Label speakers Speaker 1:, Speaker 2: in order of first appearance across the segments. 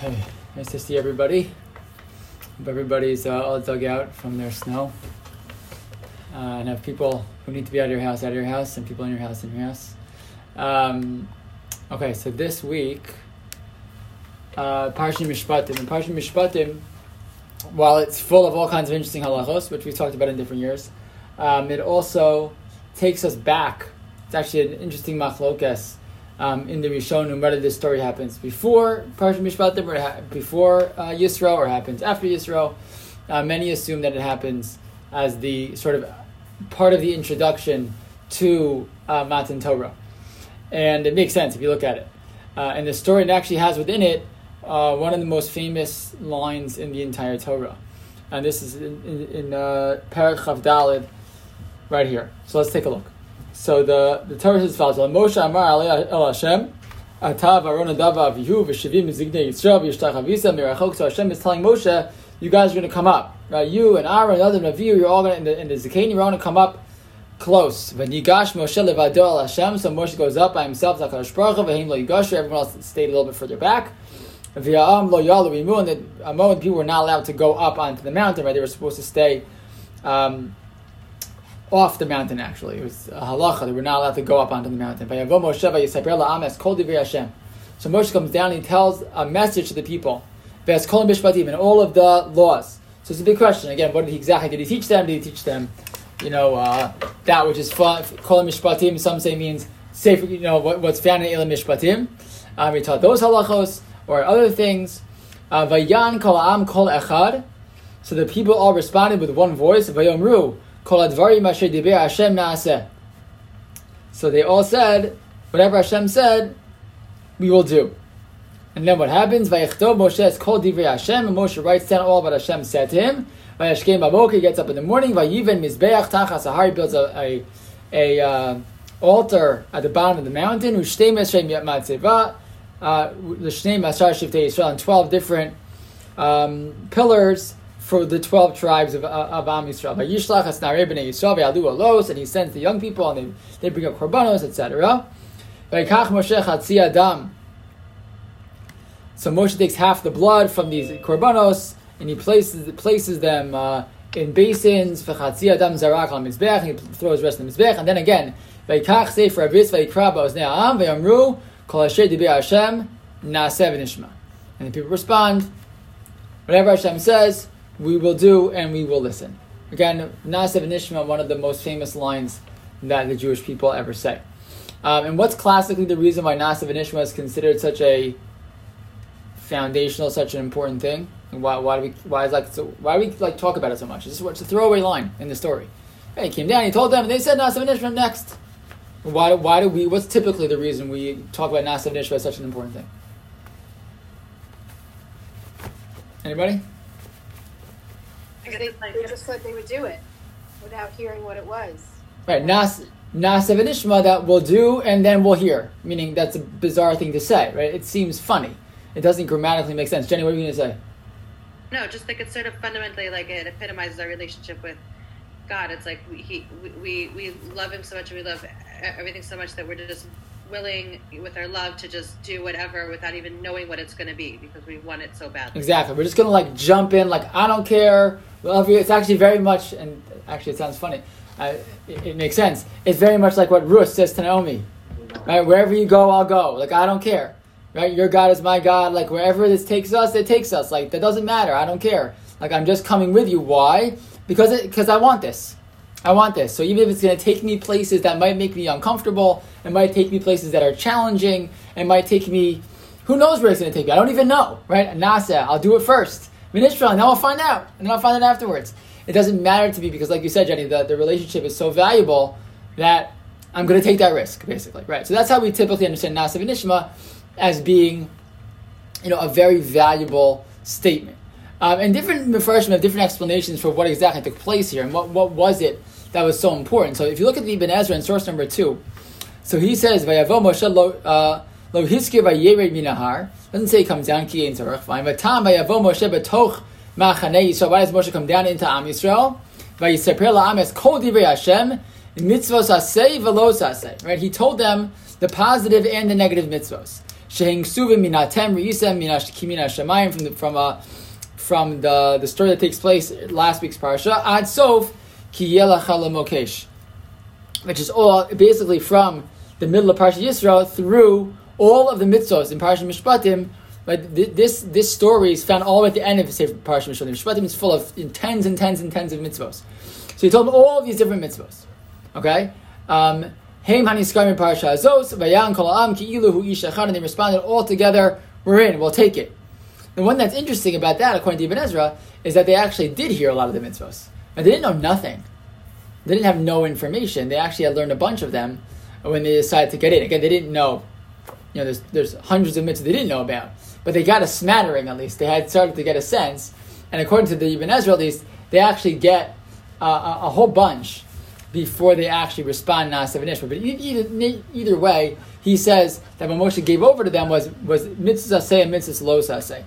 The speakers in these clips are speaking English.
Speaker 1: Okay, nice to see everybody. Hope everybody's uh, all dug out from their snow. Uh, and have people who need to be out of your house out of your house, and people in your house in your house. Um, okay, so this week, uh, Parshim Mishpatim. And Parshim Mishpatim, while it's full of all kinds of interesting halachos, which we've talked about in different years, um, it also takes us back. It's actually an interesting machlokes um, in the Rishonim whether this story happens before Parshas Mishpatim or ha- before uh, Yisro or happens after Yisro. Uh, many assume that it happens as the sort of part of the introduction to uh, Matan Torah, and it makes sense if you look at it. Uh, and the story it actually has within it uh, one of the most famous lines in the entire Torah, and this is in, in, in uh, Perek Chaf Daled, right here. So let's take a look. So the, the Torah says follows: Moshe Amar El Hashem, Atav Aron Adava Avihu v'Shivim Zignei Yisrael v'Yishtach Avisa Mirachok. So Hashem is telling Moshe, you guys are going to come up, right? You and Aaron and other Naviu, you're all going to in the in the Zikani, you're all going to come up close. V'Nigash Moshe Levado El Hashem. So Moshe goes up by himself. Zakadosh Baruch Hu Lo Yigashu. Everyone else stayed a little bit further back. V'Ya'am Lo Yalu Rimu. And the Amon people were not allowed to go up onto the mountain. Right? They were supposed to stay. Um, off the mountain actually. It was a halacha, they were not allowed to go up onto the mountain. So Moshe comes down and he tells a message to the people. And all of the laws. So it's a big question. Again, what did he exactly did he teach them? Did he teach them, you know, uh, that which is Kol Mishpatim, some say means safe. you know what, what's found in Elam Mishpatim. Um, he taught those halachos or other things. Uh, Vayan kol am kol echad. So the people all responded with one voice. Vayomru so they all said, whatever Hashem said, we will do. And then what happens? Moshe is called Divrei Hashem, and Moshe writes down all what Hashem said to him. Vayashkem Baboker gets up in the morning. Vayiven Mizbeach Tachas Sahari builds a, a, a uh, altar at the bottom of the mountain. Ushtei Meshem Matzeva. Uh, Shiftei Yisrael and twelve different um, pillars for the 12 tribes of, uh, of Am Yisrael. Yishlach Asnare B'nei Yisrael Alos, and he sends the young people, and they, they bring up korbanos, etc. Ve'ikach Moshe Chatzi Adam. So Moshe takes half the blood from these korbanos, and he places places them uh, in basins. V'chatzi Adam Zarak al Mizbech, and he throws the rest in the Mizbech, and then again, Ve'ikach Sefer Avis Ve'ikra Ba'oznei Am Ve'amru Kol Asher Dibir Hashem Na'aseh V'nishma. And the people respond, whatever Hashem says, we will do and we will listen. Again, Nasev Nishma, one of the most famous lines that the Jewish people ever say. Um, and what's classically the reason why Nasev Nishma is considered such a foundational, such an important thing? And why, why do we why is like so, why do we like talk about it so much? It's, it's a throwaway line in the story. he came down, he told them, and they said Nasev Nishma next. Why, why do we? What's typically the reason we talk about Nasev Nishma as such an important thing? Anybody?
Speaker 2: They, they just said they would do it without hearing what it was.
Speaker 1: Right, nas nasev ishma that we'll do and then we'll hear. Meaning that's a bizarre thing to say, right? It seems funny. It doesn't grammatically make sense. Jenny, what are you going to say?
Speaker 3: No, just like it's sort of fundamentally like it epitomizes our relationship with God. It's like we he, we we love Him so much, and we love everything so much that we're just willing with our love to just do whatever without even knowing what it's going to be because we want it so badly.
Speaker 1: Exactly. We're just going to like jump in, like I don't care. We love you. It's actually very much, and actually it sounds funny. It, it, makes sense. It's very much like what Ruth says to Naomi. Right, wherever you go, I'll go. Like I don't care. Right, your God is my God. Like wherever this takes us, it takes us. Like that doesn't matter. I don't care. Like I'm just coming with you. Why? Because because I want this. I want this. So even if it's going to take me places that might make me uncomfortable, it might take me places that are challenging, it might take me, who knows where it's going to take me? I don't even know, right? NASA, I'll do it first. Ministra, and then I'll find out, and then I'll find out afterwards. It doesn't matter to me because, like you said, Jenny, the, the relationship is so valuable that I'm going to take that risk, basically, right? So that's how we typically understand Nasa Nishma as being, you know, a very valuable statement. Um, and different Mepharshim have different explanations for what exactly took place here and what, what was it that was so important. So if you look at the Ibn Ezra in source number two, so he says, "Vayavo Moshe lo uh, lo hiskir vayered minahar." Doesn't say he comes down ki ein tzorach. Vayimatam vayavo Moshe betoch machanei Yisrael. Why does Moshe come down into Am Yisrael? Vayiseper la'am es kol divrei Hashem mitzvos asay velos asay. Right? He told them the positive and the negative mitzvos. Shehing Suvim Minatem Reisem Minash Kimina Shemayim from the from uh, from the, the story that takes place last week's parsha, Ad Sof Ki which is all basically from the middle of Parsha Yisro through all of the mitzvahs in Parsha Mishpatim. But this this story is found all at the end of the Sefer Parsha Mishpatim. Mishpatim is full of tens and tens and tens of mitzvahs. So he told them all these different mitzvahs. Okay. Um, Haniskarim Parsha Azos, Vayan Kolam Ki Iluhu Ishachad, and they responded all together, we're in, we'll take it. The one that's interesting about that, according to Ibn Ezra, is that they actually did hear a lot of the mitzvahs. They didn't know nothing. They didn't have no information. They actually had learned a bunch of them when they decided to get in. Again, they didn't know. You know, there's, there's hundreds of mitzvahs they didn't know about. But they got a smattering, at least. They had started to get a sense. And according to the Ibn Ezra, at least, they actually get a, a, whole bunch before they actually respond Nasav and But either, either way, he says that what Moshe gave over to them was, was mitzvah say and mitzvah lo say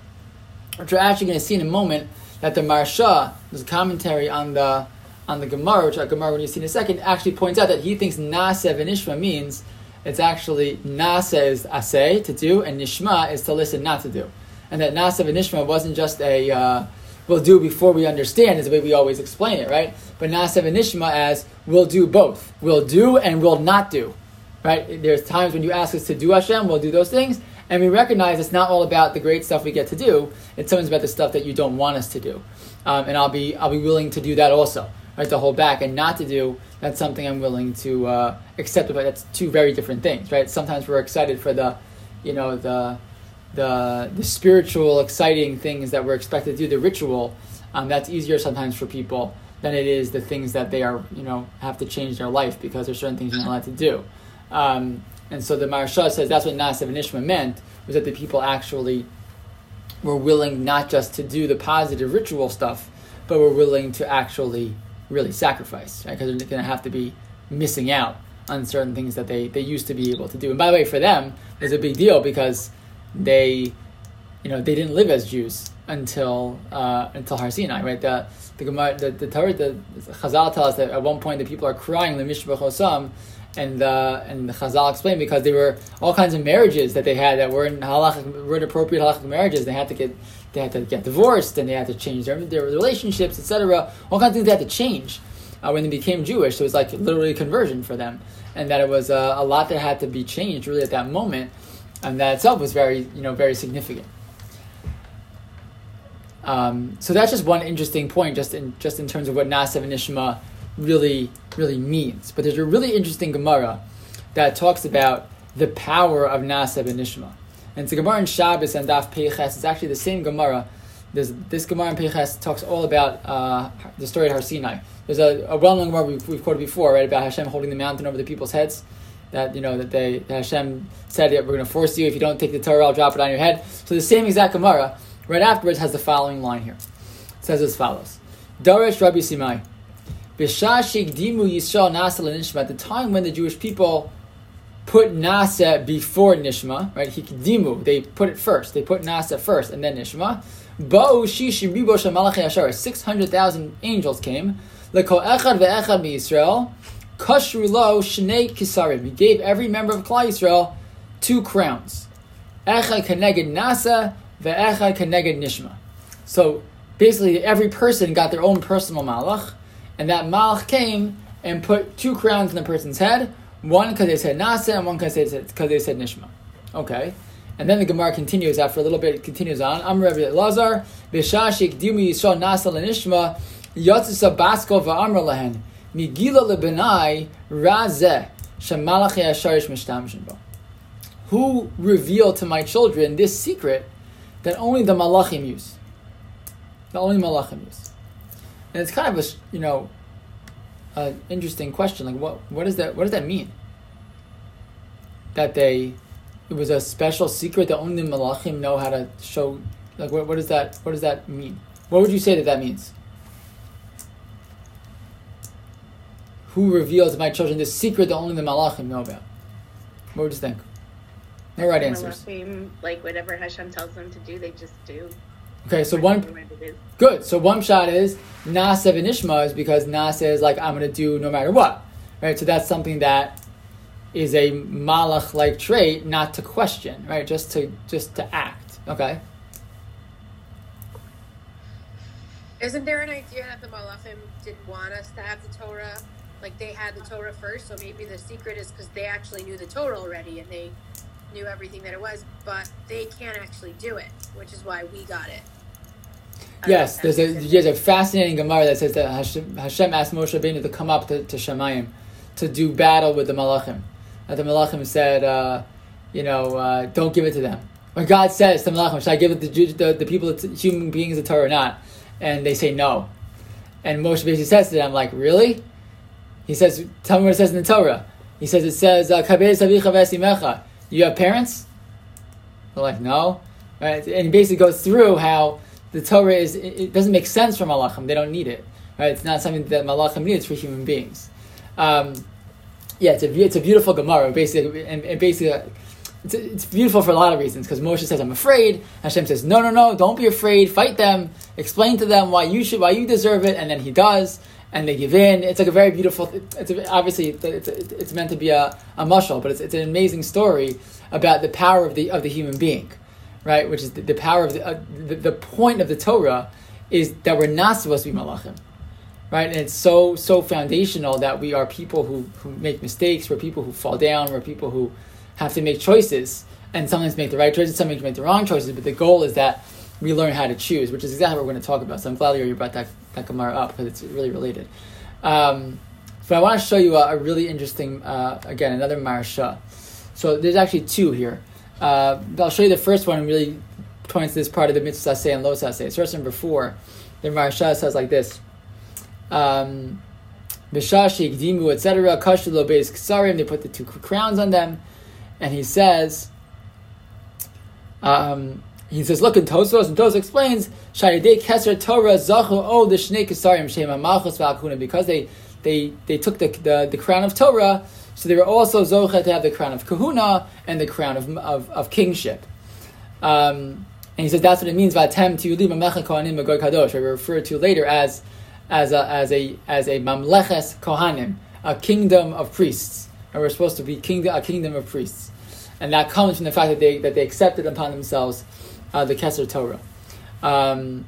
Speaker 1: which we're actually going to see in a moment, that the Maharsha, a commentary on the on the Gemara, which our Gemara when you see in a second, actually points out that he thinks Nase v'nishma means it's actually Nase is asay, to do, and Nishma is to listen, not to do. And that Nase v'nishma wasn't just a uh, we'll do before we understand, is the way we always explain it, right? But Nase v'nishma as we'll do both. We'll do and we'll not do. Right? There's times when you ask us to do Hashem, we'll do those things and we recognize it's not all about the great stuff we get to do. It's sometimes about the stuff that you don't want us to do, um, and I'll be I'll be willing to do that also. Right, to hold back and not to do that's something I'm willing to uh, accept. But that's two very different things, right? Sometimes we're excited for the, you know, the the the spiritual, exciting things that we're expected to do, the ritual. Um, that's easier sometimes for people than it is the things that they are, you know, have to change their life because there's certain things you're not allowed to do. Um, and so the Maharsha says that's what Nasav and Ishma meant, was that the people actually were willing not just to do the positive ritual stuff, but were willing to actually really sacrifice, right? Because they're going to have to be missing out on certain things that they, they used to be able to do. And by the way, for them, it's a big deal because they, you know, they didn't live as Jews until uh, until Har Sinai, right? The the the, the Torah, the, Chazal tell us that at one point the people are crying the Mishpach Hosam and uh, and the Chazal explained because there were all kinds of marriages that they had that weren't halach, weren't appropriate halachic marriages. They had to get they had to get divorced and they had to change their, their relationships, etc. All kinds of things they had to change uh, when they became Jewish. So it was like literally conversion for them, and that it was uh, a lot that had to be changed really at that moment, and that itself was very you know very significant. Um, so that's just one interesting point, just in just in terms of what Nasav and Nishma really really means. But there's a really interesting Gemara that talks about the power of Nasab and Nishma. And it's a Gemara in Shabbos and Daf Peiches. It's actually the same Gemara. There's, this Gemara in Peiches talks all about uh, the story of Har Sinai. There's a, a well-known Gemara we've, we've, quoted before, right, about Hashem holding the mountain over the people's heads. That you know that they that Hashem said that we're going to force you if you don't take the Torah, I'll drop it on your head. So the same exact Gemara right afterwards has the following line here. It says as follows: Darish Rabbi Simai. Yisrael At the time when the Jewish people put Nasa before Nishma, right? Hikdimu, they put it first. They put Nasa first and then Nishma. Ba'u shishi ribo malachi ashar. 600,000 angels came. Leko echad ve'echad Yisrael. Kashru lo shnei kisarim. He gave every member of Klal Yisrael two crowns. Echad keneged Nasa ve'echad keneged Nishma. So basically every person got their own personal malach and that Malach came and put two crowns on the person's head, one because they said Nasa and one because they said, they said Nishma. Okay. And then the Gemara continues after a little bit, it continues on. Amr Rabbi Lazar, Bishashik Dimu Yisrael Nasa Lenishma, Yatzisa Basko Va'amr Lahen, Migila Lebenai Razeh, Shemalachi Asharish Mishtamshin Who revealed to my children this secret that only the Malachim use? That only Malachim use. And it's kind of a you know, an interesting question. Like, what what does that what does that mean? That they, it was a special secret that only the malachim know how to show. Like, what, what does that what does that mean? What would you say that that means? Who reveals my children the secret that only the malachim know about? What would you think? No right answers.
Speaker 4: Like whatever Hashem tells them to do, they just do.
Speaker 1: Okay, so one good. So one shot is Nasa v'nishma is because Nasa is like I'm going to do no matter what, right? So that's something that is a malach like trait, not to question, right? Just to just to act. Okay.
Speaker 2: Isn't there an idea that the Malachim didn't want us to have the Torah? Like they had the Torah first, so maybe the secret is because they actually knew the Torah already and they knew everything that it was, but they can't actually do it, which is why we got it. I
Speaker 1: Yes, there's a there's a fascinating Gemara that says that Hashem, Hashem asked Moshe Rabbeinu to come up to, to Shemayim to do battle with the Malachim. And the Malachim said, uh, you know, uh, don't give it to them. When God says to Malachim, should I give it to the, the people, to human beings, the Torah or not? And they say no. And Moshe basically says to them, like, really? He says, tell me what it says in the Torah. He says, it says, uh, "Kabez avicha v'esimecha." You have parents? They're like, no. Right? And he basically goes through how the Torah is, it, it doesn't make sense for Malachim. They don't need it. Right? It's not something that Malachim needs for human beings. Um, yeah, it's a, it's a beautiful Gemara. Basically, and, and basically, it's, it's beautiful for a lot of reasons. Because Moshe says, "I'm afraid." Hashem says, "No, no, no! Don't be afraid. Fight them. Explain to them why you should, why you deserve it." And then he does, and they give in. It's like a very beautiful. It's a, obviously it's, it's meant to be a, a mushal, but it's, it's an amazing story about the power of the of the human being, right? Which is the, the power of the, uh, the the point of the Torah is that we're not supposed to be malachim right? And it's so so foundational that we are people who, who make mistakes, we're people who fall down, we're people who have to make choices, and sometimes make the right choices, sometimes make the wrong choices. But the goal is that we learn how to choose, which is exactly what we're going to talk about. So I'm glad you brought that that Gemara up because it's really related. Um, but I want to show you a, a really interesting, uh, again, another Maharsha. So there's actually two here. Uh, I'll show you the first one and really points to this part of the mitzvah say and lo say. Source number four, the Maharsha says like this um, Bishashi, Gdimu, etc. Kashulo Beis Ksarim, they put the two crowns on them. And he says, um, he says, look in Tosfos, and Tosfos explains, Shayadei Keser Torah Zachu O the Shnei Kesarim Shema Malchus Valkuna, because they, they, they took the, the, the crown of Torah, so they were also Zocha to have the crown of Kahuna and the crown of, of, of kingship. Um, and he says that's what it means by Vatem Tiulim Mamecha Kohanim Magoy Kadosh, to later as as a as a as a mamleches kohanim, a kingdom of priests, and we're supposed to be kingdom a kingdom of priests, and that comes from the fact that they that they accepted upon themselves uh, the Kesser Torah. Um,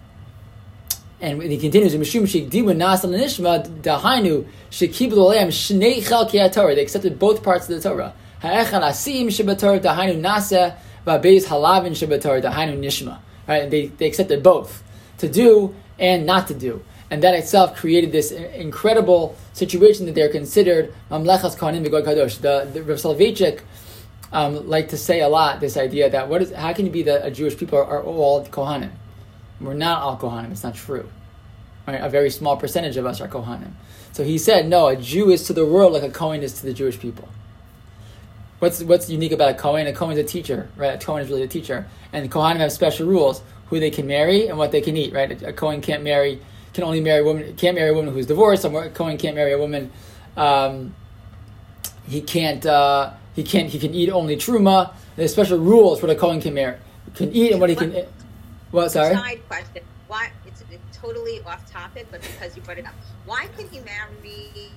Speaker 1: and he continues, "Mishum nishma dahainu shnei Torah." They accepted both parts of the Torah. Ha'echad asim shebatorah dahainu nasa va'beis halavin shebatorah dahainu nishma. Right, and they they accepted both to do and not to do and that itself created this incredible situation that they're considered mamlechas kohanim kadosh. The, the Rav Soloveitchik um, like to say a lot this idea that what is how can you be that a Jewish people are, are all kohanim? We're not all kohanim. It's not true. Right? A very small percentage of us are kohanim. So he said, no, a Jew is to the world like a Kohen is to the Jewish people. What's what's unique about a Kohen? A Kohen is a teacher, right? A Kohen is really a teacher, and Kohanim have special rules: who they can marry and what they can eat. Right? A Kohen can't marry can only marry a woman can't marry a woman who's divorced. A Cohen can't marry a woman. Um, he can't. Uh, he can't. He can eat only truma. There's special rules for the Cohen can can eat and what he can. Eat what? Sorry.
Speaker 5: Side question. Why? It's, it's totally off topic, but because you brought it up, why can he marry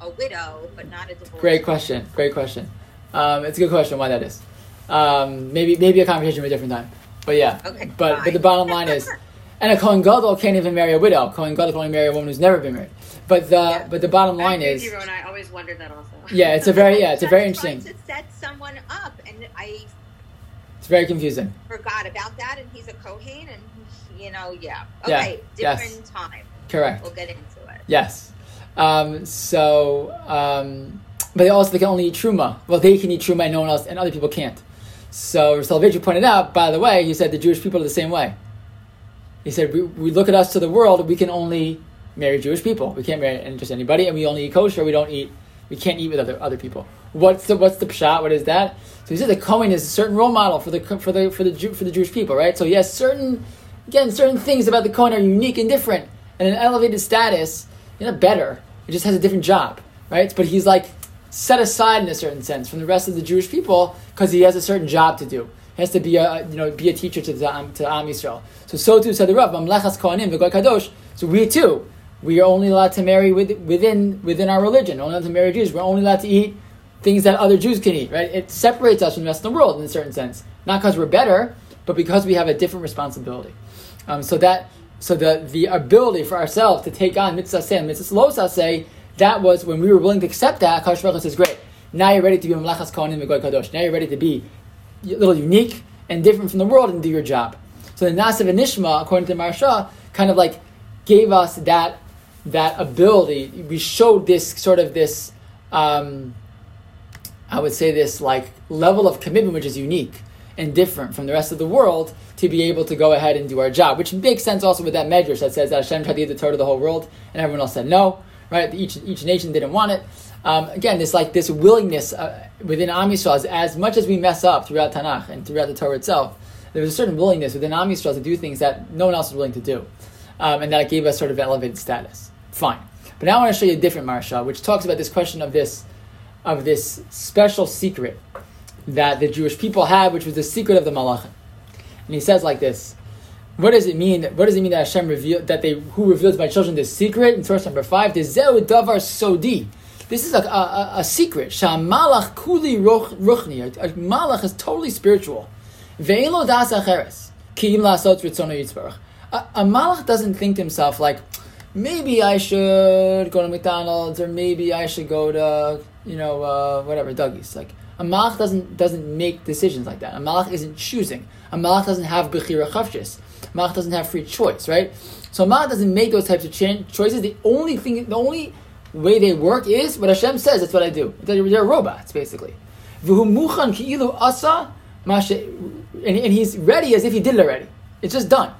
Speaker 5: a widow but not a divorced?
Speaker 1: Great question. Great question. Um, it's a good question. Why that is? Um, maybe maybe a conversation for a different time. But yeah.
Speaker 5: Okay,
Speaker 1: But
Speaker 5: fine.
Speaker 1: but the bottom line is. And a Kohen Gadol can't even marry a widow. Kohen Gadol can only marry a woman who's never been married. But the
Speaker 5: Yeah.
Speaker 1: but the bottom line is
Speaker 3: Rowan. I always wondered that also.
Speaker 1: yeah, it's a very yeah, it's a very interesting.
Speaker 5: To set someone up, and I
Speaker 1: It's very confusing.
Speaker 5: forgot about that, and he's a Kohen, and you know, yeah.
Speaker 1: Yeah,
Speaker 5: Okay,
Speaker 1: yes.
Speaker 5: different time.
Speaker 1: Correct.
Speaker 5: We'll get into it.
Speaker 1: Yes. Um, so, um, but they also they can only eat truma. Well, they can eat truma, and no one else, and other people can't. So Soloveitchik pointed out. By the way, he said the Jewish people are the same way. He said we, we look at us to the world. We can only marry Jewish people. We can't marry just anybody, and we only eat kosher. We don't eat. We can't eat with other other people. What's the what's the pshat? What is that? So he said the Kohen is a certain role model for the for the for the Jew, for the Jewish people, right? So he has certain again certain things about the Kohen are unique and different, and an elevated status. You're not better. He just has a different job, right? But he's like set aside in a certain sense from the rest of the Jewish people because he has a certain job to do. He has to be a you know be a teacher to the um, to Am Yisrael. So so too said the Rav v'Goy Kadosh. So we too we are only allowed to marry with, within within our religion. We're Only allowed to marry Jews. We're only allowed to eat things that other Jews can eat, right? It separates us from the rest of the world in a certain sense. Not because we're better, but because we have a different responsibility. Um, so that so the the ability for ourselves to take on mitzvah say and mitzvah lo say, that was when we were willing to accept that. Hakadosh Baruch says, "Great, now you're ready to be Melachas Kohanim Megoy Kadosh. Now you're ready to be a little unique and different from the world and do your job." So the Nasiv and Nishma, according to Maharsha, kind of like gave us that that ability. We showed this sort of this, um, I would say this like level of commitment which is unique and different from the rest of the world to be able to go ahead and do our job, which makes sense also with that medrash that says that Hashem tried to give the Torah to the whole world and everyone else said no, right? Each, each nation didn't want it. Um, again, this like this willingness uh, within Am Yisrael, as, as much as we mess up throughout Tanakh and throughout the Torah itself, there was a certain willingness within Am Yisrael to do things that no one else was willing to do, um, and that gave us sort of elevated status. Fine, but now I want to show you a different maharsha, which talks about this question of this of this special secret that the Jewish people had, which was the secret of the Malachim. And he says like this. What does it mean? What does it mean that Hashem revealed that they who revealed to my children this secret? In source number five, the Zeu Davar Sodi. This is a, a, a secret. Shamalach kuli ruchni. A malach is totally spiritual. Ve'elo das acheres. Kiim lasot ritzono yitzbarach. A malach doesn't think to himself like, maybe I should go to McDonald's or maybe I should go to you know uh, whatever Dougie's. Like a malach doesn't doesn't make decisions like that. A malach isn't choosing. A malach doesn't have bechira chavshis. Malach doesn't have free choice, right? So malach doesn't make those types of choices. The only thing, the only way they work is what Hashem says. That's what I do. They're, they're robots, basically. And, and he's ready as if he did it already. It's just done.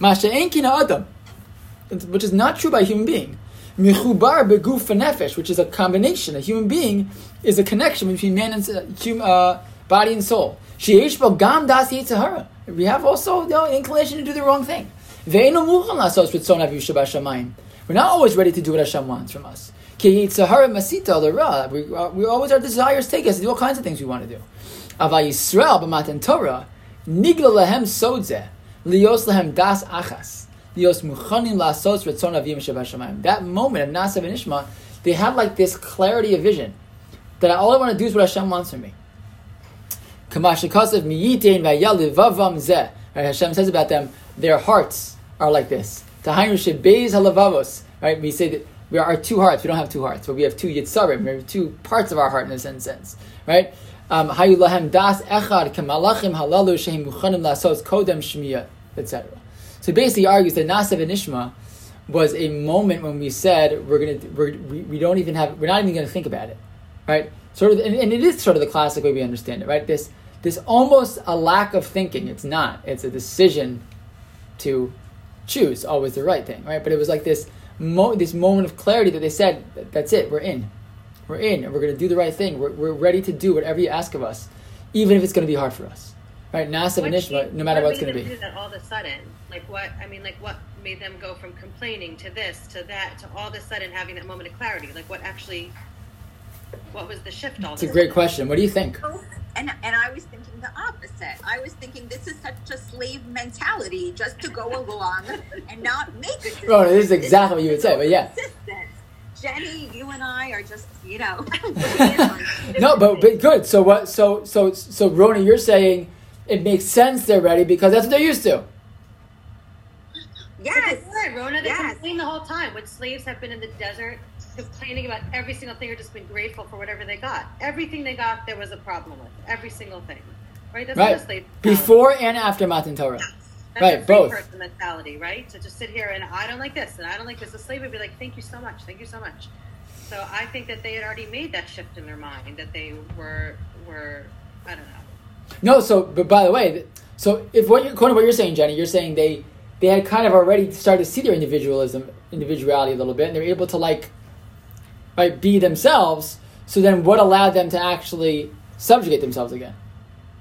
Speaker 1: Masha adam, which is not true by a human being. Michubar beguf nefesh, which is a combination. A human being is a connection between man and uh, body and soul. Sheish gam das yitzhara. We have also the inclination to do the wrong thing. We're not always ready to do what Hashem wants from us. We, uh, we always our desires take us to do all kinds of things we want to do. Ava Yisrael b'matan Torah nigla lehem sodze lios lehem das achas That moment of Nasav and Ishma, they had like this clarity of vision that all I want to do is what Hashem wants from me. Right, Hashem says about them, their hearts are like this. Right, we say that we are two hearts. We don't have two hearts, but we have two yitzarim. We have two parts of our heart in a sense. Right, um, das echad halalu lasos kodem shmiya, etc. So basically, argues that Nasav and Ishma was a moment when we said we're gonna we're, we, we don't even have we're not even to think about it, right? Sort of, and, and, it is sort of the classic way we understand it, right? This this almost a lack of thinking. It's not. It's a decision to choose always the right thing, right? But it was like this mo- this moment of clarity that they said, that's it, we're in. We're in and we're to do the right thing. We're, we're ready to do whatever you ask of us, even if it's to be hard for us. Right? Nasa and Nishma, no matter what it's going to be.
Speaker 3: Do that all of a sudden? Like what? I mean, like what made them go from complaining to this to that to all of a sudden having that moment of clarity? Like what actually? What was the shift? All.
Speaker 1: It's a great question. What do you think?
Speaker 5: Oh, and and I was thinking the opposite. I was thinking this is such a slave mentality, just to go along and not make a decision.
Speaker 1: Oh, this is exactly what you would say, but yeah. Consistent.
Speaker 5: Jenny, you and I are just, you know.
Speaker 1: no, but but good. So what? So so so Rona, you're saying it makes sense they're ready because that's what they're used to.
Speaker 5: Yes,
Speaker 3: right, Rona. They yes. complain the whole time. When slaves have been in the desert, complaining about every single thing, or just been grateful for whatever they got. Everything they got, there was a problem with. Every single thing. Right. That's
Speaker 1: right.
Speaker 3: slave.
Speaker 1: Um, Before and after Matan Torah.
Speaker 3: That's
Speaker 1: right, both.
Speaker 3: person mentality, right? To just sit here and I don't like this and I don't like this. The slave would be like, "Thank you so much, thank you so much." So I think that they had already made that shift in their mind that they were were I don't know.
Speaker 1: No, so but by the way, so if what you're according to what you're saying, Jenny, you're saying they they had kind of already started to see their individualism, individuality a little bit, and they're able to like, right, be themselves. So then, what allowed them to actually subjugate themselves again?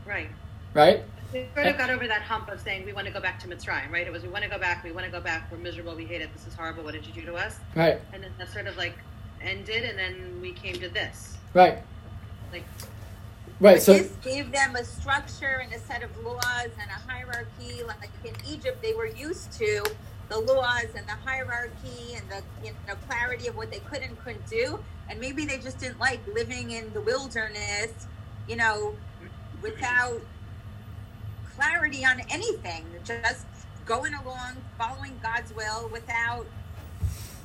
Speaker 3: Right.
Speaker 1: Right.
Speaker 3: We sort of got over that hump of saying we want to go back to Mitzrayim, right? It was we want to go back, we want to go back, we're miserable, we hate it, this is horrible, what did you do to us?
Speaker 1: Right.
Speaker 3: And then that sort of like ended, and then we came to this.
Speaker 1: Right.
Speaker 3: Like.
Speaker 1: Right. So
Speaker 5: this gave them a structure and a set of laws and a hierarchy. Like in Egypt, they were used to the laws and the hierarchy and the you know clarity of what they could and couldn't do. and maybe they just didn't like living in the wilderness, you know, without clarity on anything, just going along, following God's will without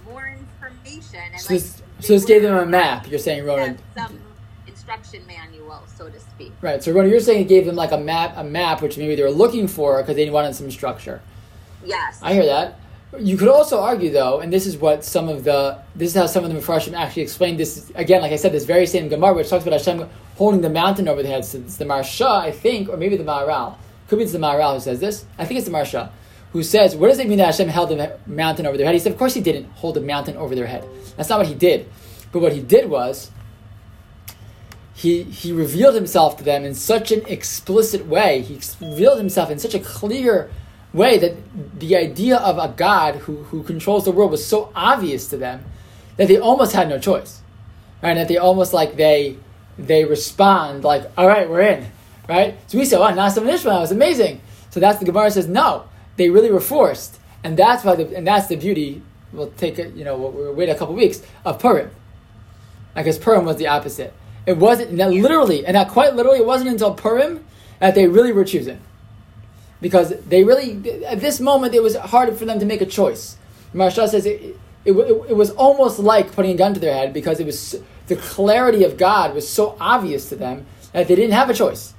Speaker 5: more information. And
Speaker 1: So this, so this gave them a map. You're saying,
Speaker 5: yeah,
Speaker 1: Ronan.
Speaker 5: some instruction manual, so to speak.
Speaker 1: Right. So Ronan, you're saying it gave them like a map, a map, which maybe they were looking for because they wanted some structure.
Speaker 5: Yes.
Speaker 1: I hear that. You could also argue, though, and this is what some of the this is how some of the Mepharshim actually explained this. Again, like I said, this very same Gemara, which talks about Hashem holding the mountain over their heads. So it's the Maharsha, I think, or maybe the Maharal. Could be it's the Maharal who says this. I think it's the Maharsha who says, "What does it mean that Hashem held the mountain over their head?" He said, "Of course he didn't hold the mountain over their head. That's not what he did. But what he did was." He, he revealed himself to them in such an explicit way. He revealed himself in such a clear way that the idea of a God who, who controls the world was so obvious to them that they almost had no choice. Right? And that they almost like they they respond like, all right, we're in. Right? So we say, wow, Nasa and Ishmael was amazing. So that's the Gemara says, no, they really were forced. And that's why the, and that's the beauty, we'll take it, you know, we'll, we'll wait a couple weeks, of Purim. Because Purim was the opposite. It wasn't, that literally, and that quite literally, it wasn't until Purim that they really were choosing because they really at this moment it was hard for them to make a choice. Maharsha says it, it, it, it, was almost like putting a gun to their head because it was the clarity of God was so obvious to them that they didn't have a choice.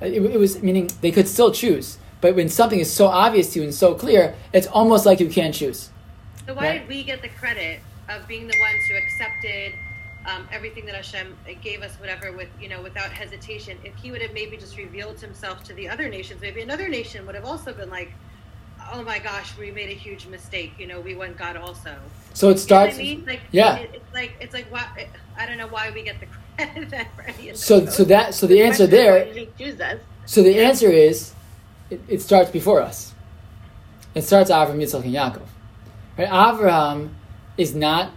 Speaker 1: It, it was meaning they could still choose, but when something is so obvious to you and so clear, it's almost like you can't choose.
Speaker 3: So why
Speaker 1: Right.
Speaker 3: did we get the credit of being the ones who accepted um, everything that Hashem gave us, whatever, with you know, without hesitation? If He would have maybe just revealed Himself to the other nations, maybe another nation would have also been like, "Oh my gosh, we made a huge mistake." You know, we want God also.
Speaker 1: So it
Speaker 3: You know
Speaker 1: starts.
Speaker 3: I mean? Like,
Speaker 1: yeah.
Speaker 3: it, it's like it's like why I don't know why we get the credit for any of
Speaker 1: So so that so the answer there
Speaker 4: Why did he choose us?
Speaker 1: So the answer is, it, it starts before us. It starts Avram, Yitzchak, and Yaakov. Right? Avraham is not,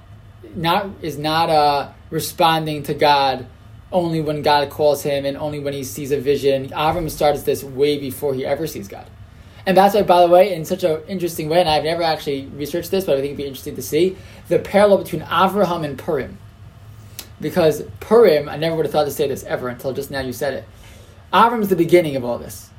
Speaker 1: not is not uh, responding to God only when God calls him and only when he sees a vision. Avram starts this way before he ever sees God. And that's why, by the way, in such an interesting way, and I've never actually researched this, but I think it'd be interesting to see the parallel between Avraham and Purim. Because Purim, I never would have thought to say this ever until just now you said it. Avram is the beginning of all this.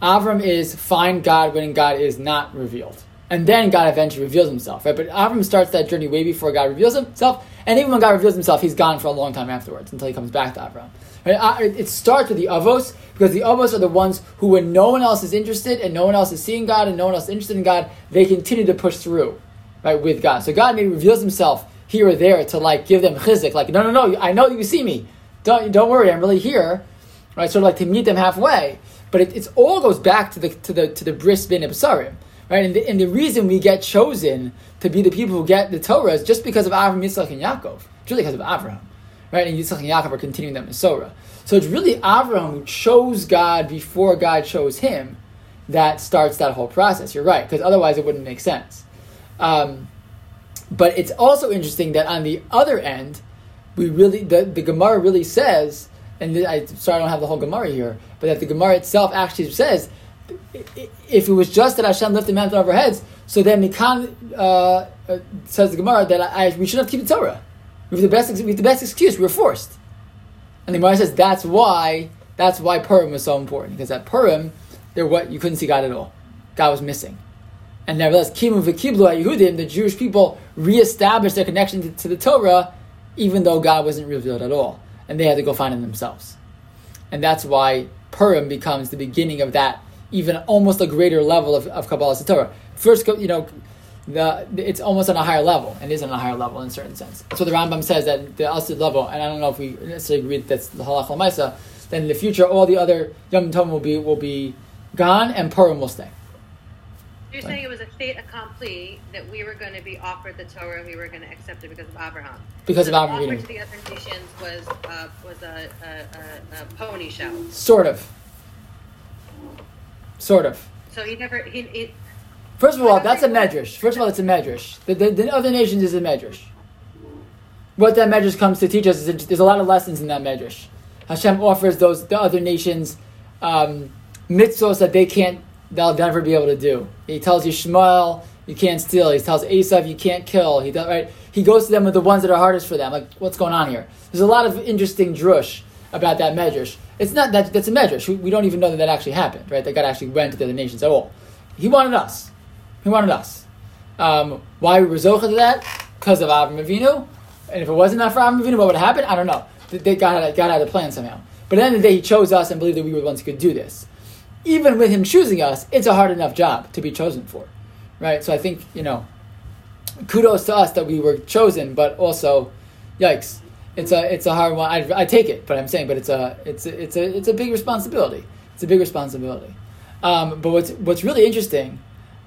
Speaker 1: Avram is find God when God is not revealed. And then God eventually reveals himself, right? But Avram starts that journey way before God reveals himself, and even when God reveals himself, he's gone for a long time afterwards until he comes back to Avram. Right? Uh, It starts with the Avos, because the Avos are the ones who, when no one else is interested and no one else is seeing God and no one else is interested in God, they continue to push through, right, with God. So God maybe reveals himself here or there to like give them chizik, like, no, no, no, I know you see me. Don't, don't worry, I'm really here right? Sort of like to meet them halfway. But it all goes back to the to the to the bris bin Absarim, right? And the, and the reason we get chosen to be the people who get the Torah is just because of Avram, Yitzchak, and Yaakov. It's really because of Avraham, right? And Yitzchak and Yaakov are continuing that Masorah. So it's really Avraham who chose God before God chose him that starts that whole process. You're right, because otherwise it wouldn't make sense. Um, but it's also interesting that on the other end, we really the, the Gemara really says, and I sorry I don't have the whole Gemara here, but that the Gemara itself actually says, if it was just that Hashem lifted the mountain over our heads, so then Mikan uh, uh, says the Gemara that I, I, we should have keep the Torah. We have the best we have the best excuse. We were forced, and the Gemara says that's why that's why Purim was so important because at Purim there what you couldn't see God at all. God was missing. And nevertheless, Kimu v'kiblu Yehudim, the Jewish people reestablished their connection to, to the Torah, even though God wasn't revealed at all, and they had to go find Him themselves. And that's why Purim becomes the beginning of that, even almost a greater level of, of Kabbalah the Torah. First, you know, the it's almost on a higher level, and is on a higher level in a certain sense. So the Rambam says that the Asid level, and I don't know if we necessarily agree that that's the Halach Lamaisa, then in the future all the other Yom Tov will be will be gone, and Purim will stay.
Speaker 3: You're saying it was a fait accompli that we were going to be offered the Torah and we were going to accept it because of Abraham.
Speaker 1: Because of
Speaker 3: the
Speaker 1: Abraham
Speaker 3: to the other nations was uh, was a, a, a, a pony show.
Speaker 1: Sort of. Sort of.
Speaker 3: So he never he, he
Speaker 1: First of all, that's a medrash. First of all, it's a medrash. The, the, the other nations is a medrash. What that medrash comes to teach us is there's a lot of lessons in that medrash. Hashem offers those the other nations um, mitzvahs that they can't, they'll never be able to do. He tells Yishmael, you can't steal. He tells Esav, you can't kill. He does, right. He goes to them with the ones that are hardest for them. Like, what's going on here? There's a lot of interesting drush about that medrash. It's not that that's a measure. We, don't even know that that actually happened, right? That God actually went to the other nations at all. He wanted us. He wanted us. Um, why we were zocha to that? Because of Avram Avinu. And if it wasn't that for Avram Avinu, what would happen? I don't know. They got, got out of the plan somehow. But at the end of the day, he chose us and believed that we were the ones who could do this. Even with him choosing us, it's a hard enough job to be chosen for, right? So I think you know, kudos to us that we were chosen, but also, yikes, it's a it's a hard one. I, I take it, but I'm saying, but it's a it's a, it's a it's a big responsibility. It's a big responsibility. Um, but what's what's really interesting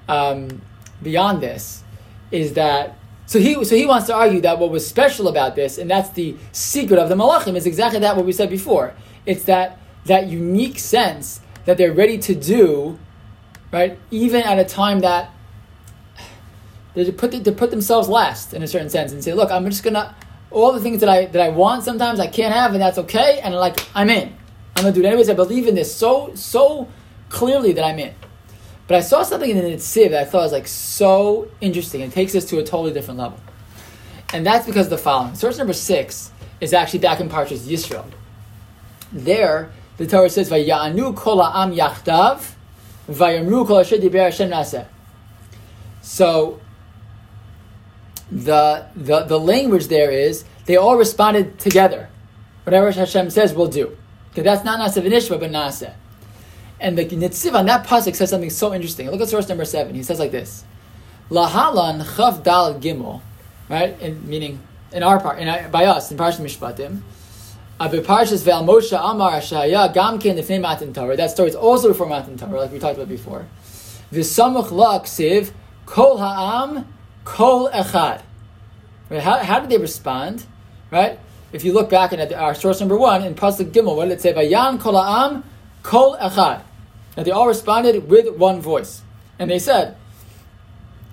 Speaker 1: um, beyond this is that so he so he wants to argue that what was special about this, and that's the secret of the Malachim, is exactly that what we said before. It's that that unique sense that they're ready to do, right? Even at a time that they put to put themselves last in a certain sense and say, look, I'm just gonna all the things that I that I want sometimes I can't have and that's okay, and like I'm in. I'm gonna do it anyways. I believe in this so so clearly that I'm in. But I saw something in the Nitziv that I thought was like so interesting. It takes us to a totally different level. And that's because the following. Source number six is actually back in Parshas Yisro. There, the Torah says, "Vayanu kol ha'am yachdav, vayamru kol asher diber naseh." So, the, the the language there is they all responded together. Whatever Hashem says, we'll do. Because that's not naseh v'nishma, but naseh. And the Nitziv on that pasuk says something so interesting. Look at source number seven. He says like this: Lahalan chav dal gimel, right? In, meaning in our part, in our, by us in Parshat Mishpatim. Parshas ve'al Moshe Amar Ashaya Gam Ken Lefnei Matan Torah. That story is also before Matan Torah, like we talked about before. V'samuch la ksiv kol ha'am kol echad. Right? How, how did they respond? Right? If you look back at our source number one in Pasuk Gimel, what did it say? Vayan kol ha'am kol echad. And they all responded with one voice. And they said,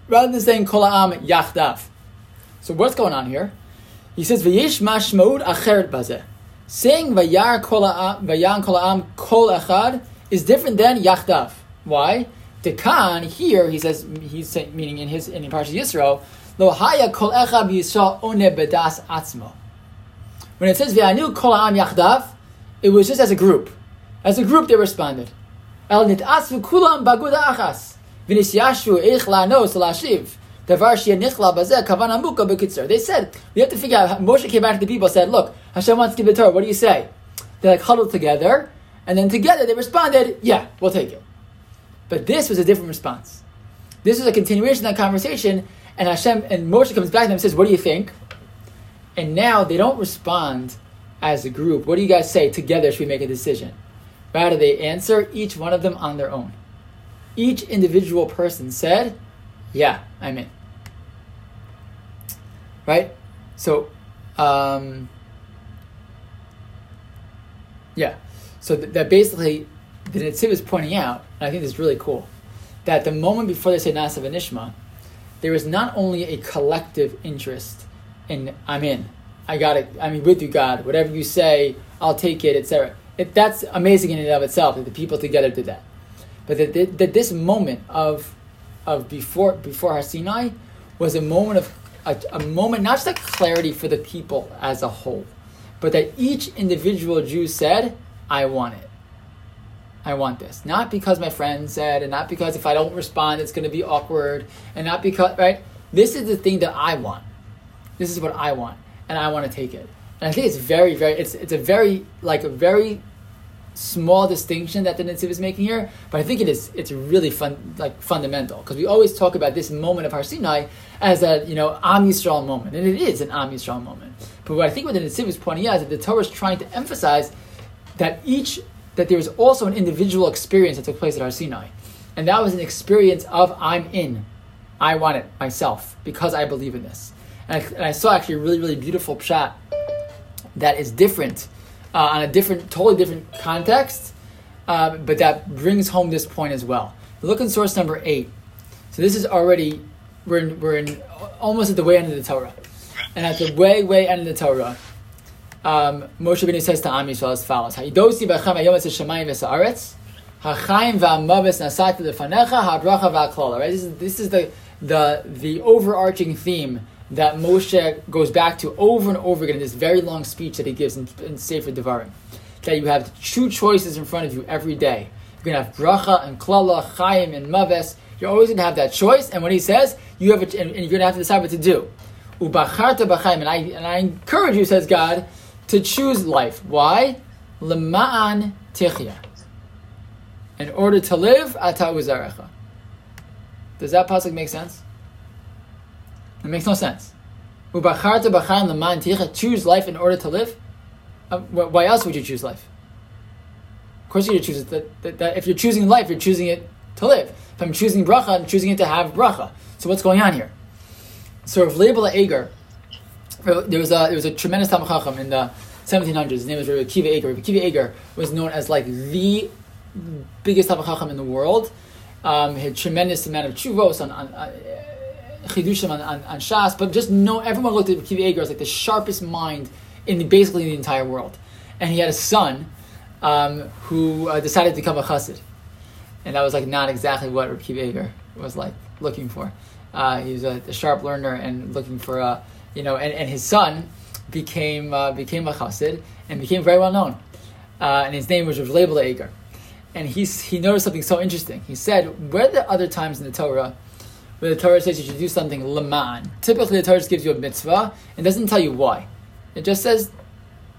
Speaker 1: rather than saying Kol Am Yachdav. So what's going on here? He says, V'yish mashmaud acheret bazeh. Saying Vayar Kol Vayan Kol Am Kol Echad is different than Yachdav. Why? Dekan here he says he's saying, meaning in his in Parshat Yisro, Lo Haya Kol Bedas Atzmo. When it says V'yanu Kol Am Yachdav, it was just as a group. As a group, they responded. El nit'asvu kulam baguda achas. V'nisyashu eich la'nos la'shiv. They said, we have to figure out, Moshe came back to the people said, look, Hashem wants to give the Torah, what do you say? They like huddled together, and then together they responded, yeah, we'll take it. But this was a different response. This was a continuation of that conversation, and Hashem and Moshe comes back to them and says, What do you think? And now they don't respond as a group. What do you guys say? Together, should we make a decision? Rather, they answer each one of them on their own. Each individual person said, Yeah, I'm in. Right? So, um, yeah. So th- that basically, the Nitziv is pointing out, and I think this is really cool, that the moment before they say Nasa Nishma, there is not only a collective interest in, I'm in, I got it, I'm with you, God, whatever you say, I'll take it, etc that's amazing in and of itself that the people together did that. But that, that, that this moment of of before before Har Sinai was a moment of a, a, moment not just a clarity for the people as a whole, but that each individual Jew said, "I want it. I want this." Not because my friend said, and not because if I don't respond, it's going to be awkward, and not because right. This is the thing that I want. This is what I want, and I want to take it. And I think it's very, very, it's, it's a very, like a very small distinction that the Nitziv is making here, but I think it is, it's really fun, like fundamental, because we always talk about this moment of Har Sinai as a, you know, Am Yisrael moment, and it is an Am Yisrael moment. But what I think what the Nitziv is pointing out is that the Torah is trying to emphasize that each, that there was also an individual experience that took place at Har Sinai. And that was an experience of I'm in. I want it myself because I believe in this. And I, and I saw actually a really, really beautiful pshat that is different uh, on a different, totally different context, uh, but that brings home this point as well. Look in source number eight. So this is already we're in, we're in almost at the way end of the Torah, and at the way way end of the Torah, um, Moshe Rabbeinu says to Am Yisrael as follows: Ha'idosi b'chem hayom es shemayim v'sa'aretz, Hachaim va'amavis nasati lefanecha va'klala. Right. This is this is the the the overarching theme that Moshe goes back to over and over again in this very long speech that he gives in, in Sefer Devarim. That you have two choices in front of you every day. You're going to have bracha and klala, chaim and maves. You're always going to have that choice. And when he says, you have, a, and, and you're going to have to decide what to do. And I and I encourage you, says God, to choose life. Why? Lema'an tichya. In order to live, ata uzarecha. Does that pasuk make sense? It makes no sense. Ubacharta b'chaim lema'an tichya. Choose life in order to live. Uh, why else would you choose life? Of course, you choose it. That, that, that if you're choosing life, you're choosing it to live. If I'm choosing bracha, I'm choosing it to have bracha. So what's going on here? So Rav Leibel Eger, there was a there was a tremendous Talmud Chacham in the 1700s. His name was Rav Akiva Eger. Rav Akiva Eger was known as like the biggest Talmud Chacham in the world. Um, he had tremendous amount of chuvos on, uh, chidushim on, on, on Shas, but just no everyone looked at Akiva Eger as like the sharpest mind in the, basically the entire world. And he had a son um, who uh, decided to become a chassid, and that was like not exactly what Akiva Eger was like looking for. Uh, he was a, a, sharp learner and looking for a, you know, and, and his son became uh, became a chassid and became very well known. Uh, and his name was Rav Eger. And he's, he noticed something so interesting. He said, where are the other times in the Torah where the Torah says you should do something leman? Typically, the Torah just gives you a mitzvah and doesn't tell you why. It just says,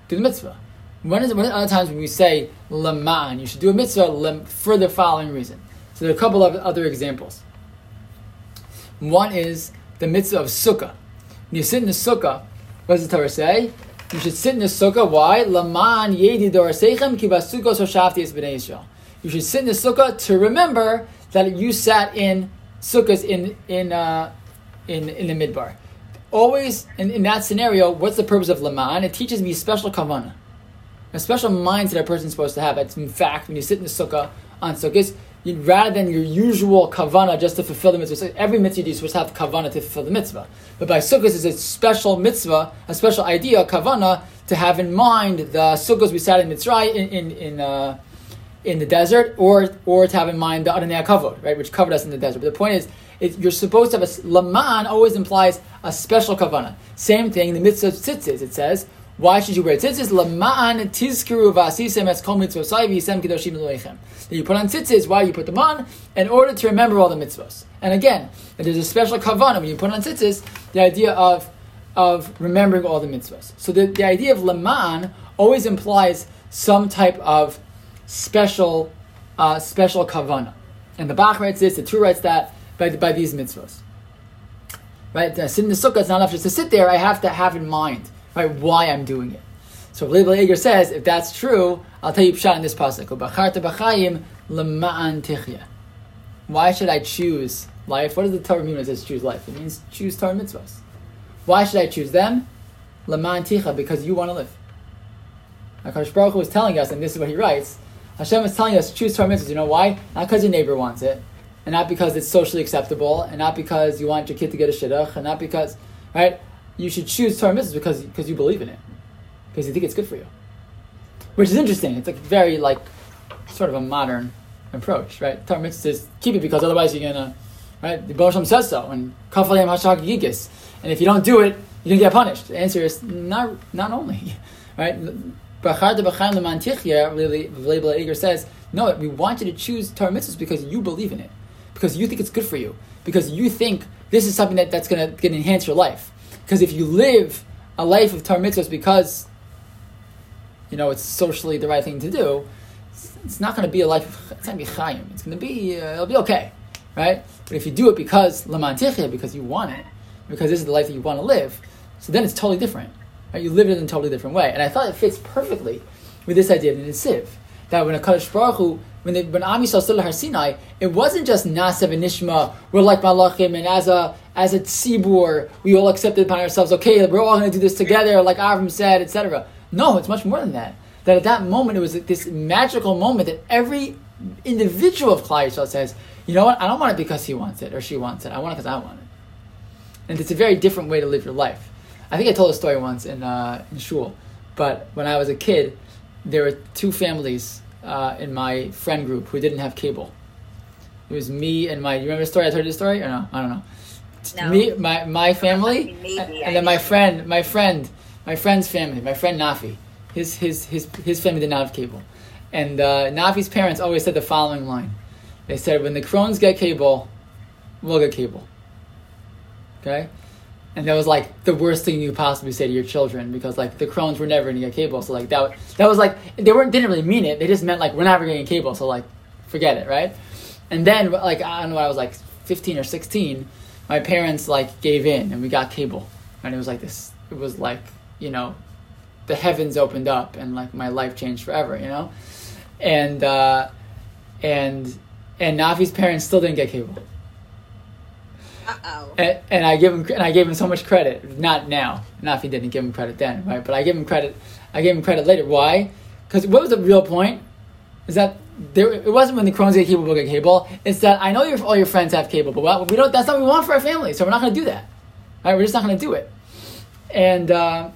Speaker 1: do the mitzvah. When is when other times when we say leman, you should do a mitzvah for the following reason? So there are a couple of other examples. One is the mitzvah of sukkah. You sit in the sukkah, what does the Torah say? You should sit in the sukkah. Why? Laman yedi dorasechem ki basukos hoshafti es b'nei Yisrael. You should sit in the sukkah to remember that you sat in sukkahs in in uh, in in the midbar. Always in, in that scenario, what's the purpose of laman? It teaches me special kavanah, a special mindset a person's supposed to have. It's in fact when you sit in the sukkah on sukkahs, rather than your usual kavana just to fulfill the mitzvah. So every mitzvah you're supposed to have kavana to fulfill the mitzvah. But by sukkahs is a special mitzvah, a special idea, kavana, to have in mind the sukkahs we sat in Mitzray in in in, uh, in the desert, or or to have in mind the Ananei Kavod, right, which covered us in the desert. But the point is, it, you're supposed to have a laman always implies a special kavana. Same thing, the mitzvah tzitzis, it says. Why should you wear tzitzis? Lama'an tizkiru v'asisem es kol mitzvosai v'yisem kedoshim loichem. That you put on tzitzis, why you put them on? In order to remember all the mitzvos. And again, there's a special kavanah when you put on tzitzis, the idea of, of remembering all the mitzvos. So the, the idea of lama'an always implies some type of special, uh, special kavanah. And the Bach writes this, the Tur writes that, by, by these mitzvos. Right? Sitting in the sukkah, it's not enough just to sit there, I have to have in mind right, why I'm doing it. So Leibel Eger says, if that's true, I'll tell you pshat in this pasuk. Why should I choose life? What does the Torah mean when it says choose life? It means choose Torah mitzvahs. Why should I choose them? Lema'an tichya, because you want to live. HaKadosh Baruch Hu was telling us, and this is what he writes, Hashem is telling us, choose Torah mitzvahs. You know why? Not because your neighbor wants it, and not because it's socially acceptable, and not because you want your kid to get a shidduch, and not because, right? You should choose Torah mitzvahs because because you believe in it, because you think it's good for you. Which is interesting. It's like very like sort of a modern approach, right? Torah mitzvahs is keep it because otherwise you're gonna right. The Bosham says so, and kafalim hashak yigis, and if you don't do it, you're gonna get punished. The answer is not not only, right. Leibel Eger says, no, we want you to choose Torah mitzvahs because you believe in it, because you think it's good for you, because you think this is something that, that's going to enhance your life. Because if you live a life of Torah mitzvahs because, you know, it's socially the right thing to do, it's, not going to be a life of, it's going to be chayim. It's going to be, uh, it'll be okay, right? But if you do it because lamantichia, because you want it, because this is the life that you want to live, so then it's totally different. Right? You live it in a totally different way. And I thought it fits perfectly with this idea of the Netziv. That when HaKadosh Baruch Hu, when, they, when Am Yisrael stood Har Sinai, it wasn't just Naaseh and Nishma, we're like Malachim, and as a as a tzibur, we all accepted upon ourselves, okay, we're all going to do this together, like Avram said, etc. No, it's much more than that. That at that moment, it was this magical moment that every individual of Klal Yisrael says, you know what, I don't want it because he wants it or she wants it. I want it because I want it. And it's a very different way to live your life. I think I told a story once in, uh, in shul, but when I was a kid, there were two families uh, in my friend group who didn't have cable. It was me and my. You remember the story? I told you the story or no? I don't know.
Speaker 5: No.
Speaker 1: Me, my my family,
Speaker 5: Maybe,
Speaker 1: and then my friend, my friend, my friend's family, my friend Nafi. His his his his family did not have cable, and uh, Nafi's parents always said the following line. They said, "When the Crones get cable, we'll get cable." Okay, and that was like the worst thing you could possibly say to your children because like the Crones were never going to get cable. So like that that was like they weren't didn't really mean it. They just meant like we're never getting cable. So like forget it, right? And then like I don't know, I was like fifteen or sixteen. My parents like gave in and we got cable, and it was like this. It was like you know, the heavens opened up and like my life changed forever. You know, and uh, and and Nafi's parents still didn't get cable.
Speaker 5: Uh oh.
Speaker 1: And, and I give him and I gave him so much credit. Not now. Nafi didn't give him credit then, right? But I give him credit. I gave him credit later. Why? Because what was the real point? Is that there? It wasn't when the Crohn's get cable, we'll get cable. It's that I know your, all your friends have cable, but we don't. That's not what we want for our family. So we're not going to do that. Right? We're just not going to do it. And uh,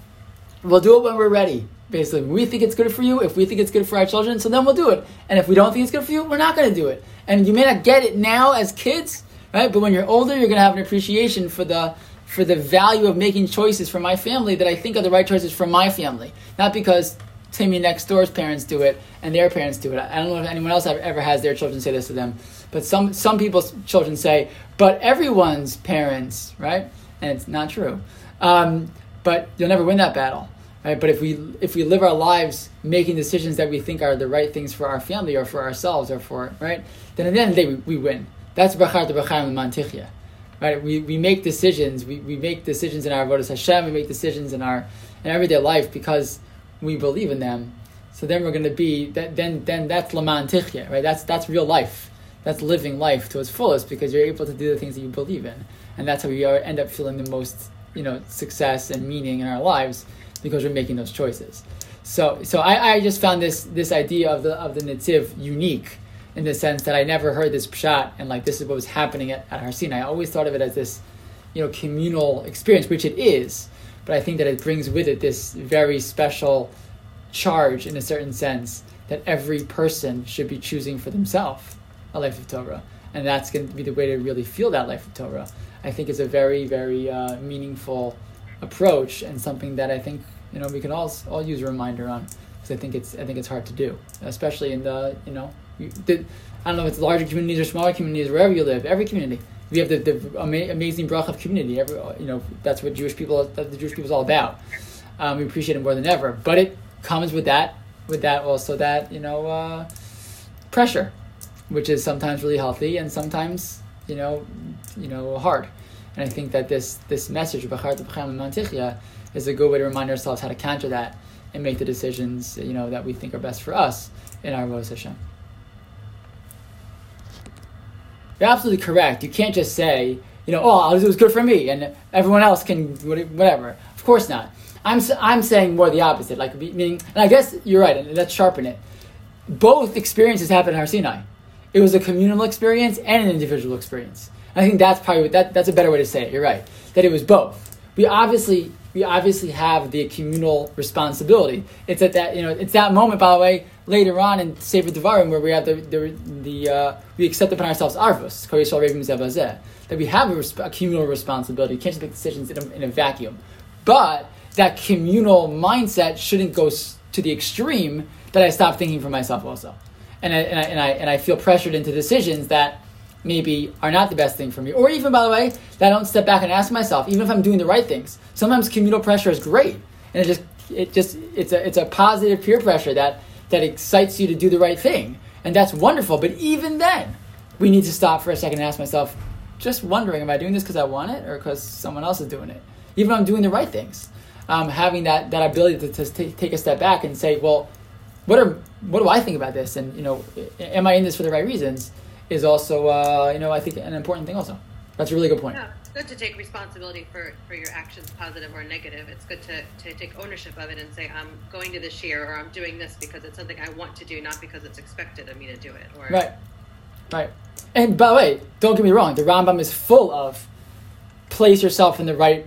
Speaker 1: we'll do it when we're ready. Basically, when we think it's good for you, if we think it's good for our children, so then we'll do it. And if we don't think it's good for you, we're not going to do it. And you may not get it now as kids, right? But when you're older, you're going to have an appreciation for the for the value of making choices for my family that I think are the right choices for my family, not because Timmy next door's parents do it and their parents do it. I don't know if anyone else ever has their children say this to them, but some some people's children say, "But everyone's parents," right? And it's not true. Um, but you'll never win that battle, right? But if we if we live our lives making decisions that we think are the right things for our family or for ourselves or for right, then at the end of the day we, we win. That's brachar to brachar mantichya, right? We, we make decisions. We, we make decisions in our avodas Hashem. We make decisions in our in everyday life because we believe in them. So then we're going to be that. Then then that's laman tichya, right? That's that's real life. That's living life to its fullest because you're able to do the things that you believe in, and that's how we are, end up feeling the most you know success and meaning in our lives because we're making those choices. So so I, I just found this this idea of the of the Netziv unique in the sense that I never heard this pshat and like this is what was happening at, at Har Sinai. I always thought of it as this you know communal experience, which it is, but I think that it brings with it this very special charge in a certain sense that every person should be choosing for themselves a life of Torah, and that's going to be the way to really feel that life of Torah. I think is a very very uh, meaningful approach and something that I think you know we can all all use a reminder on because I think it's I think it's hard to do, especially in the you know the, I don't know if it's larger communities or smaller communities wherever you live, every community. We have the, the ama- amazing brach of community. Every you know that's what Jewish people that the Jewish people is all about. Um, we appreciate it more than ever, but it comes with that with that also that you know uh, pressure, which is sometimes really healthy and sometimes you know you know hard. And I think that this this message is a good way to remind ourselves how to counter that and make the decisions you know that we think are best for us in our Hashem. You're absolutely correct. You can't just say, you know, oh, it was good for me, and everyone else can whatever. Of course not. I'm I'm saying more the opposite. Like meaning, and I guess you're right. And let's sharpen it. Both experiences happened at Har Sinai. It was a communal experience and an individual experience. I think that's probably that, that's a better way to say it. You're right. That it was both. We obviously we obviously have the communal responsibility. It's at that you know it's that moment by the way later on in Sefer Devarim where we have the the, the uh, we accept upon ourselves arvus that we have a, resp- a communal responsibility. You can't just make decisions in a, in a vacuum, but that communal mindset shouldn't go s- to the extreme that I stop thinking for myself also, and I, and I, and I, and I feel pressured into decisions that maybe are not the best thing for me. Or even, by the way, that I don't step back and ask myself, even if I'm doing the right things. Sometimes communal pressure is great, and it just it just it's a it's a positive peer pressure that that excites you to do the right thing, and that's wonderful. But even then, we need to stop for a second and ask myself, just wondering, am I doing this because I want it or because someone else is doing it? Even if I'm doing the right things, um, having that that ability to, to ta- take a step back and say, well, what are what do I think about this? And you know, am I in this for the right reasons? Is also uh, you know I think an important thing. Also, that's a really good point.
Speaker 3: Yeah, it's good to take responsibility for, for your actions, positive or negative. It's good to, to take ownership of it and say, I'm going to this year or I'm doing this because it's something I want to do, not because it's expected of me to do it. Or
Speaker 1: Right, right. And by the way, don't get me wrong. The Rambam is full of place yourself in the right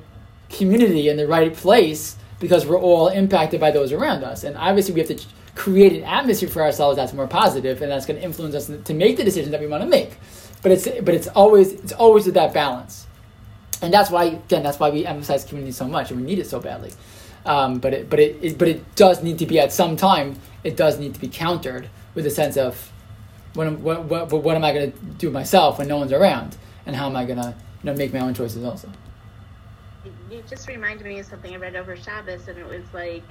Speaker 1: community in the right place because we're all impacted by those around us. And obviously, we have to create an atmosphere for ourselves that's more positive, and that's going to influence us to make the decisions that we want to make. But it's but it's always it's always that balance, and that's why again that's why we emphasize community so much, and we need it so badly. Um, but it but it, it but it does need to be at some time. It does need to be countered with a sense of what what, what, what am I going to do myself when no one's around, and how am I going to you know make my own choices also.
Speaker 4: You just reminded me of something I read over Shabbos, and it was like